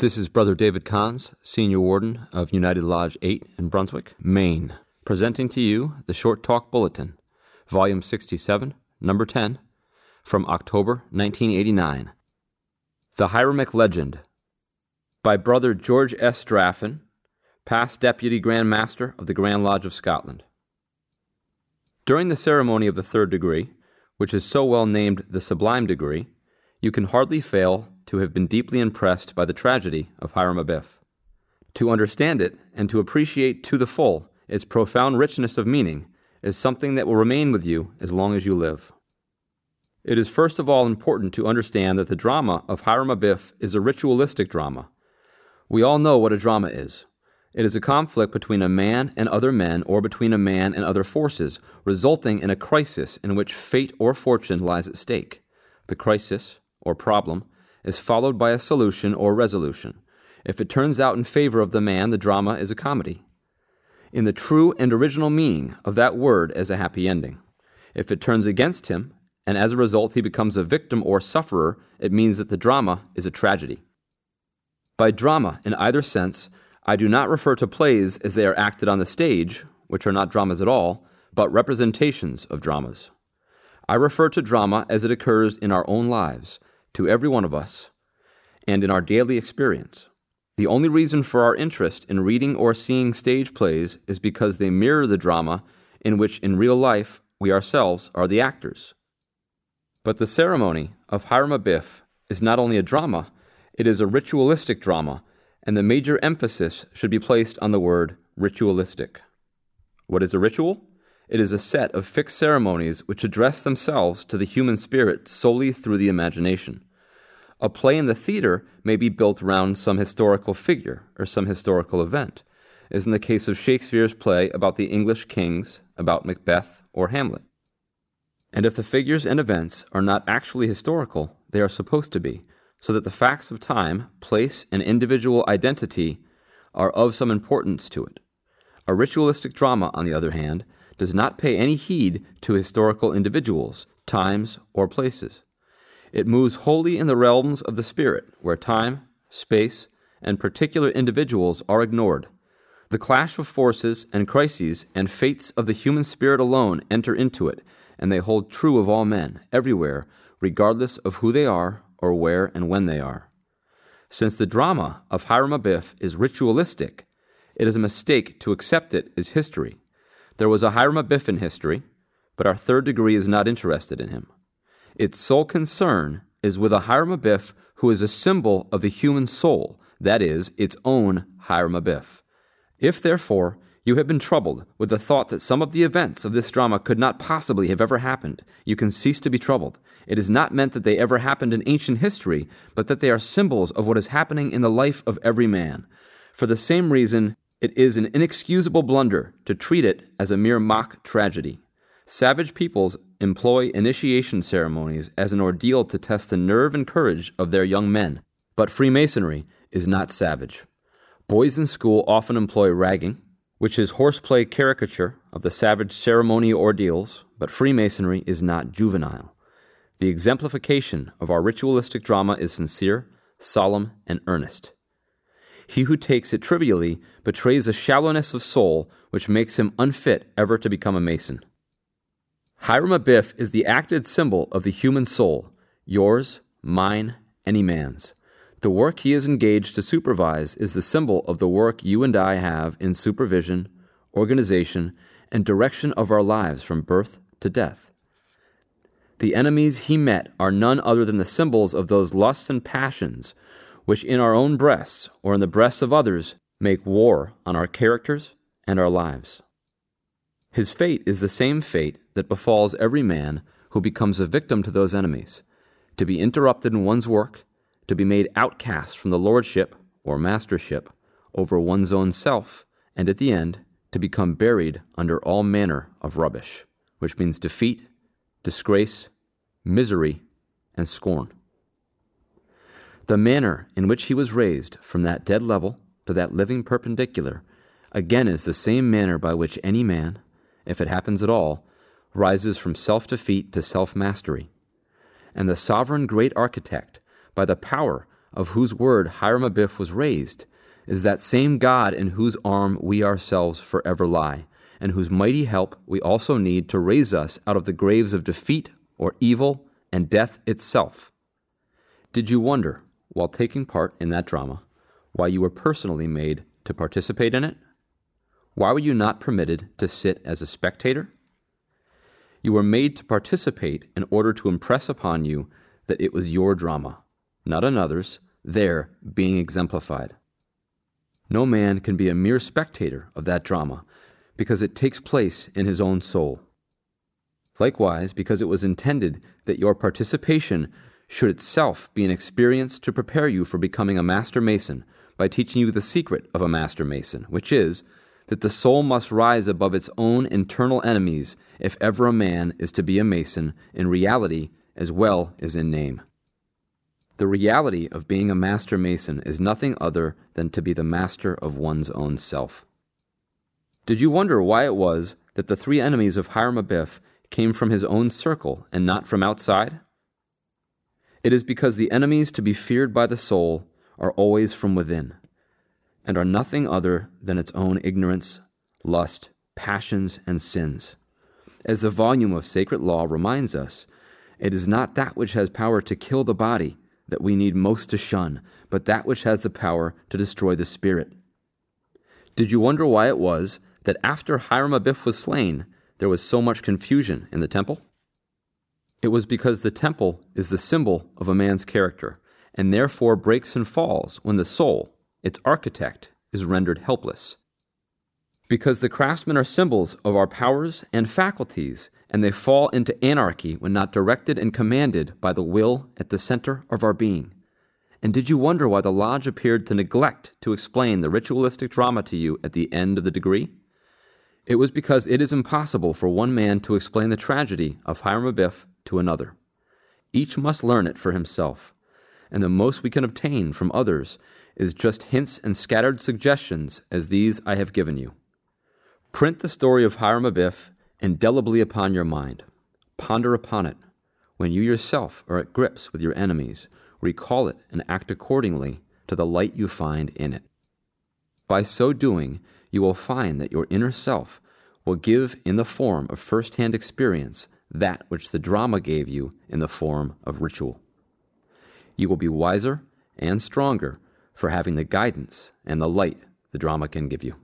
This is Brother David Kahns, Senior Warden of United Lodge 8 in Brunswick, Maine, presenting to you the Short Talk Bulletin, Volume 67, Number 10, from October 1989. The Hiramic Legend by Brother George S. Draffen, past Deputy Grand Master of the Grand Lodge of Scotland. During the ceremony of the third degree, which is so well named the Sublime Degree, you can hardly fail to have been deeply impressed by the tragedy of Hiram Abiff. To understand it and to appreciate to the full its profound richness of meaning is something that will remain with you as long as you live. It is first of all important to understand that the drama of Hiram Abiff is a ritualistic drama. We all know what a drama is. It is a conflict between a man and other men or between a man and other forces, resulting in a crisis in which fate or fortune lies at stake. The crisis, or problem, is followed by a solution or resolution. If it turns out in favor of the man, the drama is a comedy. In the true and original meaning of that word as a happy ending. If it turns against him, and as a result he becomes a victim or sufferer, it means that the drama is a tragedy. By drama, in either sense, I do not refer to plays as they are acted on the stage, which are not dramas at all, but representations of dramas. I refer to drama as it occurs in our own lives, to every one of us and in our daily experience. The only reason for our interest in reading or seeing stage plays is because they mirror the drama in which in real life we ourselves are the actors. But the ceremony of Hiram Abiff is not only a drama, it is a ritualistic drama, and the major emphasis should be placed on the word ritualistic. What is a ritual? It is a set of fixed ceremonies which address themselves to the human spirit solely through the imagination. A play in the theater may be built around some historical figure or some historical event, as in the case of Shakespeare's play about the English kings, about Macbeth or Hamlet. And if the figures and events are not actually historical, they are supposed to be, so that the facts of time, place, and individual identity are of some importance to it. A ritualistic drama, on the other hand, does not pay any heed to historical individuals, times, or places. It moves wholly in the realms of the spirit, where time, space, and particular individuals are ignored. The clash of forces and crises and fates of the human spirit alone enter into it, and they hold true of all men, everywhere, regardless of who they are or where and when they are. Since the drama of Hiram Abiff is ritualistic, it is a mistake to accept it as history. There was a Hiram Abiff in history, but our third degree is not interested in him. Its sole concern is with a Hiram Abiff who is a symbol of the human soul, that is, its own Hiram Abiff. If, therefore, you have been troubled with the thought that some of the events of this drama could not possibly have ever happened, you can cease to be troubled. It is not meant that they ever happened in ancient history, but that they are symbols of what is happening in the life of every man. For the same reason, it is an inexcusable blunder to treat it as a mere mock tragedy. Savage peoples employ initiation ceremonies as an ordeal to test the nerve and courage of their young men, but Freemasonry is not savage. Boys in school often employ ragging, which is horseplay caricature of the savage ceremony ordeals, but Freemasonry is not juvenile. The exemplification of our ritualistic drama is sincere, solemn, and earnest. He who takes it trivially betrays a shallowness of soul which makes him unfit ever to become a Mason. Hiram Abiff is the acted symbol of the human soul, yours, mine, any man's. The work he is engaged to supervise is the symbol of the work you and I have in supervision, organization, and direction of our lives from birth to death. The enemies he met are none other than the symbols of those lusts and passions which in our own breasts or in the breasts of others make war on our characters and our lives. His fate is the same fate that befalls every man who becomes a victim to those enemies to be interrupted in one's work, to be made outcast from the lordship or mastership over one's own self, and at the end, to become buried under all manner of rubbish, which means defeat, disgrace, misery, and scorn. The manner in which he was raised from that dead level to that living perpendicular again is the same manner by which any man, if it happens at all, rises from self defeat to self mastery. And the sovereign great architect, by the power of whose word Hiram Abiff was raised, is that same God in whose arm we ourselves forever lie, and whose mighty help we also need to raise us out of the graves of defeat or evil and death itself. Did you wonder, while taking part in that drama, why you were personally made to participate in it? Why were you not permitted to sit as a spectator? You were made to participate in order to impress upon you that it was your drama, not another's, there being exemplified. No man can be a mere spectator of that drama because it takes place in his own soul. Likewise, because it was intended that your participation should itself be an experience to prepare you for becoming a master mason by teaching you the secret of a master mason, which is that the soul must rise above its own internal enemies if ever a man is to be a mason in reality as well as in name. The reality of being a master mason is nothing other than to be the master of one's own self. Did you wonder why it was that the three enemies of Hiram Abiff came from his own circle and not from outside? It is because the enemies to be feared by the soul are always from within, and are nothing other than its own ignorance, lust, passions, and sins. As the volume of sacred law reminds us, it is not that which has power to kill the body that we need most to shun, but that which has the power to destroy the spirit. Did you wonder why it was that after Hiram Abiff was slain, there was so much confusion in the temple? It was because the temple is the symbol of a man's character, and therefore breaks and falls when the soul, its architect, is rendered helpless. Because the craftsmen are symbols of our powers and faculties, and they fall into anarchy when not directed and commanded by the will at the center of our being. And did you wonder why the Lodge appeared to neglect to explain the ritualistic drama to you at the end of the degree? It was because it is impossible for one man to explain the tragedy of Hiram Abiff to another. Each must learn it for himself, and the most we can obtain from others is just hints and scattered suggestions as these I have given you. Print the story of Hiram Abiff indelibly upon your mind. Ponder upon it. When you yourself are at grips with your enemies, recall it and act accordingly to the light you find in it. By so doing, you will find that your inner self will give in the form of first hand experience that which the drama gave you in the form of ritual. You will be wiser and stronger for having the guidance and the light the drama can give you.